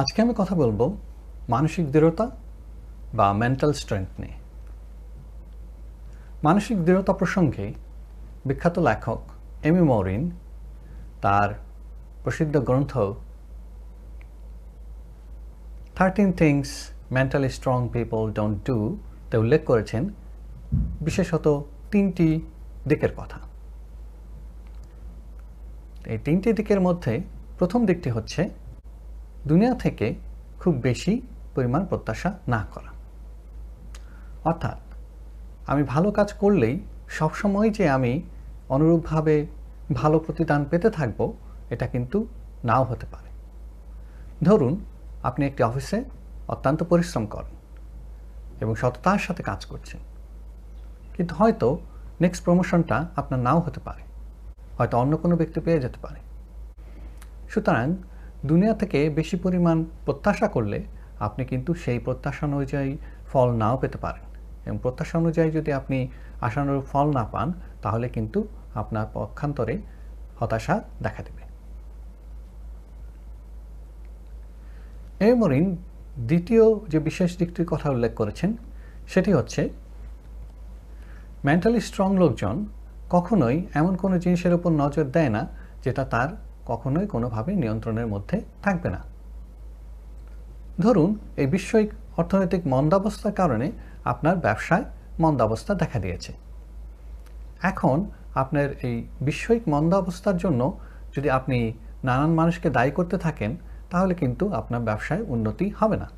আজকে আমি কথা বলব মানসিক দৃঢ়তা বা মেন্টাল স্ট্রেংথ নিয়ে। মানসিক দৃঢ়তা প্রসঙ্গে বিখ্যাত লেখক এমি মরিন তার প্রসিদ্ধ গ্রন্থ thirteen things mentally strong people don't do তে উল্লেখ করেছেন, বিশেষত তিনটি দিকের কথা। এই তিনটি দিকের মধ্যে প্রথম দিকটি হচ্ছে দুনিয়া থেকে খুব বেশি পরিমাণ প্রত্যাশা না করা। অর্থাৎ আমি ভালো কাজ করলেই সবসময় যে আমি অনুরূপভাবে ভালো প্রতিদান পেতে থাকব, এটা কিন্তু নাও হতে পারে। ধরুন, আপনি একটি অফিসে অত্যন্ত পরিশ্রম করেন এবং সততার সাথে কাজ করছেন। কিন্তু হয়তো নেক্সট প্রমোশনটা আপনার নাও হতে পারে। হয়তো অন্য কোনো ব্যক্তি পেয়ে যেতে পারে। সুতরাং দুনিয়া থেকে বেশি পরিমাণ প্রত্যাশা করলে আপনি কিন্তু সেই প্রত্যাশা অনুযায়ী ফল নাও পেতে পারেন। এবং প্রত্যাশা অনুযায়ী যদি আপনি আশানুরূপ ফল না পান, তাহলে কিন্তু আপনার পক্ষান্তরে হতাশা দেখা দেবে। মরিন দ্বিতীয় যে বিশেষ দিকটির কথা উল্লেখ করেছেন, সেটি হচ্ছে মেন্টালি স্ট্রং লোকজন কখনোই এমন কোনো জিনিসের উপর নজর দেয় না যেটা তার কখনোই কোনোভাবে নিয়ন্ত্রণের মধ্যে থাকবে না। ধরুন, এই বিশ্বয়িক অর্থনৈতিক মন্দাবস্থার কারণে আপনার ব্যবসায় মন্দাবস্থা দেখা দিয়েছে। এখন আপনার এই বিশ্বয়িক মন্দাবস্থার জন্য যদি আপনি নানান মানুষকে দায়ী করতে থাকেন, তাহলে কিন্তু আপনার ব্যবসায় উন্নতি হবে না।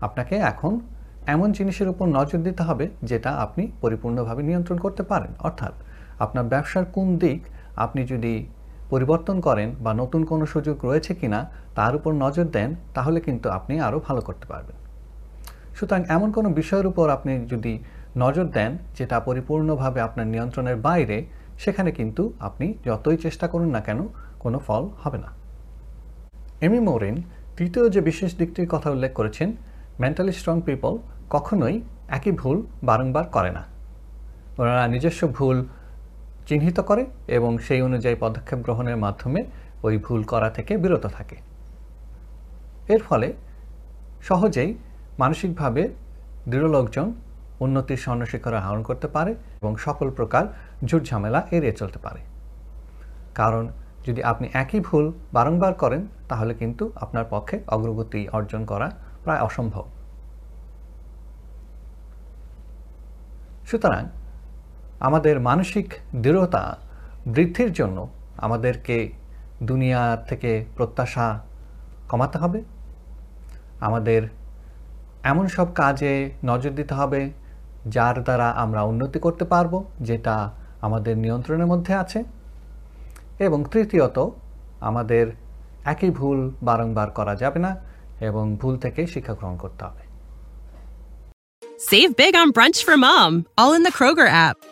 আপনাকে এখন এমন জিনিসের উপর নজর দিতে হবে, যেটা আপনি পরিপূর্ণভাবে নিয়ন্ত্রণ করতে পারেন। অর্থাৎ আপনার ব্যবসার কোন দিক আপনি যদি পরিবর্তন করেন বা নতুন কোনো সুযোগ রয়েছে কিনা তার উপর নজর দেন, তাহলে কিন্তু আপনি আরও ভালো করতে পারবেন। সুতরাং এমন কোনো বিষয়ের উপর আপনি যদি নজর দেন, যেটা পরিপূর্ণভাবে আপনার নিয়ন্ত্রণের বাইরে, সেখানে কিন্তু আপনি যতই চেষ্টা করুন না কেন, কোনো ফল হবে না। এমি মোরেন, তৃতীয় যে বিশেষ দিকটির কথা উল্লেখ করেছেন, মেন্টালি স্ট্রং পিপল কখনোই একই ভুল বারংবার করে না। ওনারা নিজস্ব ভুল চিহ্নিত করে এবং সেই অনুযায়ী পদক্ষেপ গ্রহণের মাধ্যমে ওই ভুল করা থেকে বিরত থাকে। এর ফলে সহজেই মানসিকভাবে দৃঢ় লোকজন উন্নতির স্বর্ণশিখরে আহরণ করতে পারে এবং সকল প্রকার ঝুট ঝামেলা এড়িয়ে চলতে পারে। কারণ যদি আপনি একই ভুল বারংবার করেন, তাহলে কিন্তু আপনার পক্ষে অগ্রগতি অর্জন করা প্রায় অসম্ভব। সুতরাং আমাদের মানসিক দৃঢ়তা বৃদ্ধির জন্য আমাদেরকে দুনিয়া থেকে প্রত্যাশা কমাতে হবে। আমাদের এমন সব কাজে নজর দিতে হবে যার দ্বারা আমরা উন্নতি করতে পারব যেটা আমাদের নিয়ন্ত্রণের মধ্যে আছে। এবং তৃতীয়ত আমাদের একই ভুল বারংবার করা যাবে না এবং ভুল থেকে শিক্ষা গ্রহণ করতে হবে। Save big on brunch for mom, all in the Kroger app.